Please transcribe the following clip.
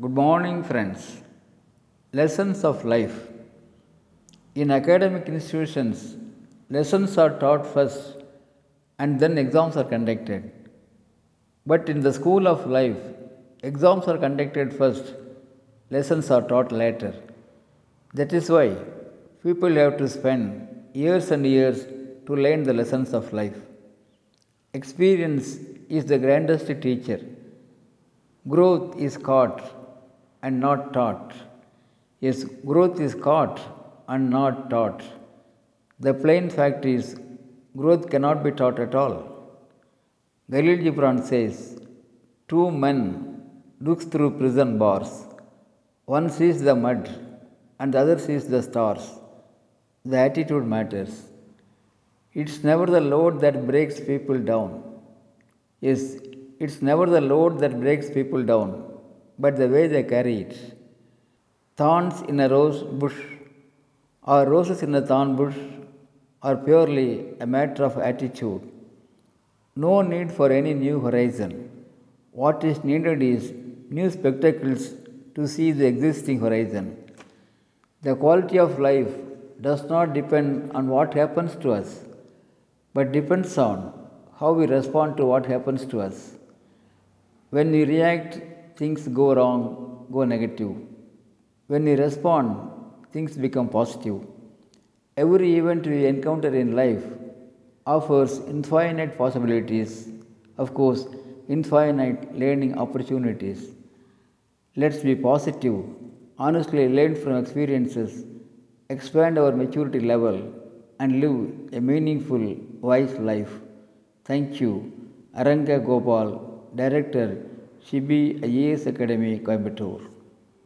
Good morning, friends. Lessons of life. In academic institutions, lessons are taught first and then exams are conducted. But in the school of life, exams are conducted first, lessons are taught later. That is why people have to spend years and years to learn the lessons of life. Experience is the grandest teacher. Growth is caught and not taught. Yes, growth is caught and not taught. The plain fact is, growth cannot be taught at all. Khalil Gibran says, Two men looks through prison bars. One sees the mud and the other sees the stars. The attitude matters. It's never the load that breaks people down. Yes, it's never the load that breaks people down, but the way they carry it. Thorns in a rose bush or roses in a thorn bush are purely a matter of attitude. No need for any new horizon. What is needed is new spectacles to see the existing horizon. The quality of life does not depend on what happens to us, but depends on how we respond to what happens to us. When we react, things go wrong, go negative. When we respond, things become positive. Every event we encounter in life offers infinite possibilities, of course, infinite learning opportunities. Let's be positive, honestly learn from experiences, expand our maturity level, and live a meaningful, wise life. Thank you. Aranga Gopal, Director, Shibi IAS Academy, Coimbatore.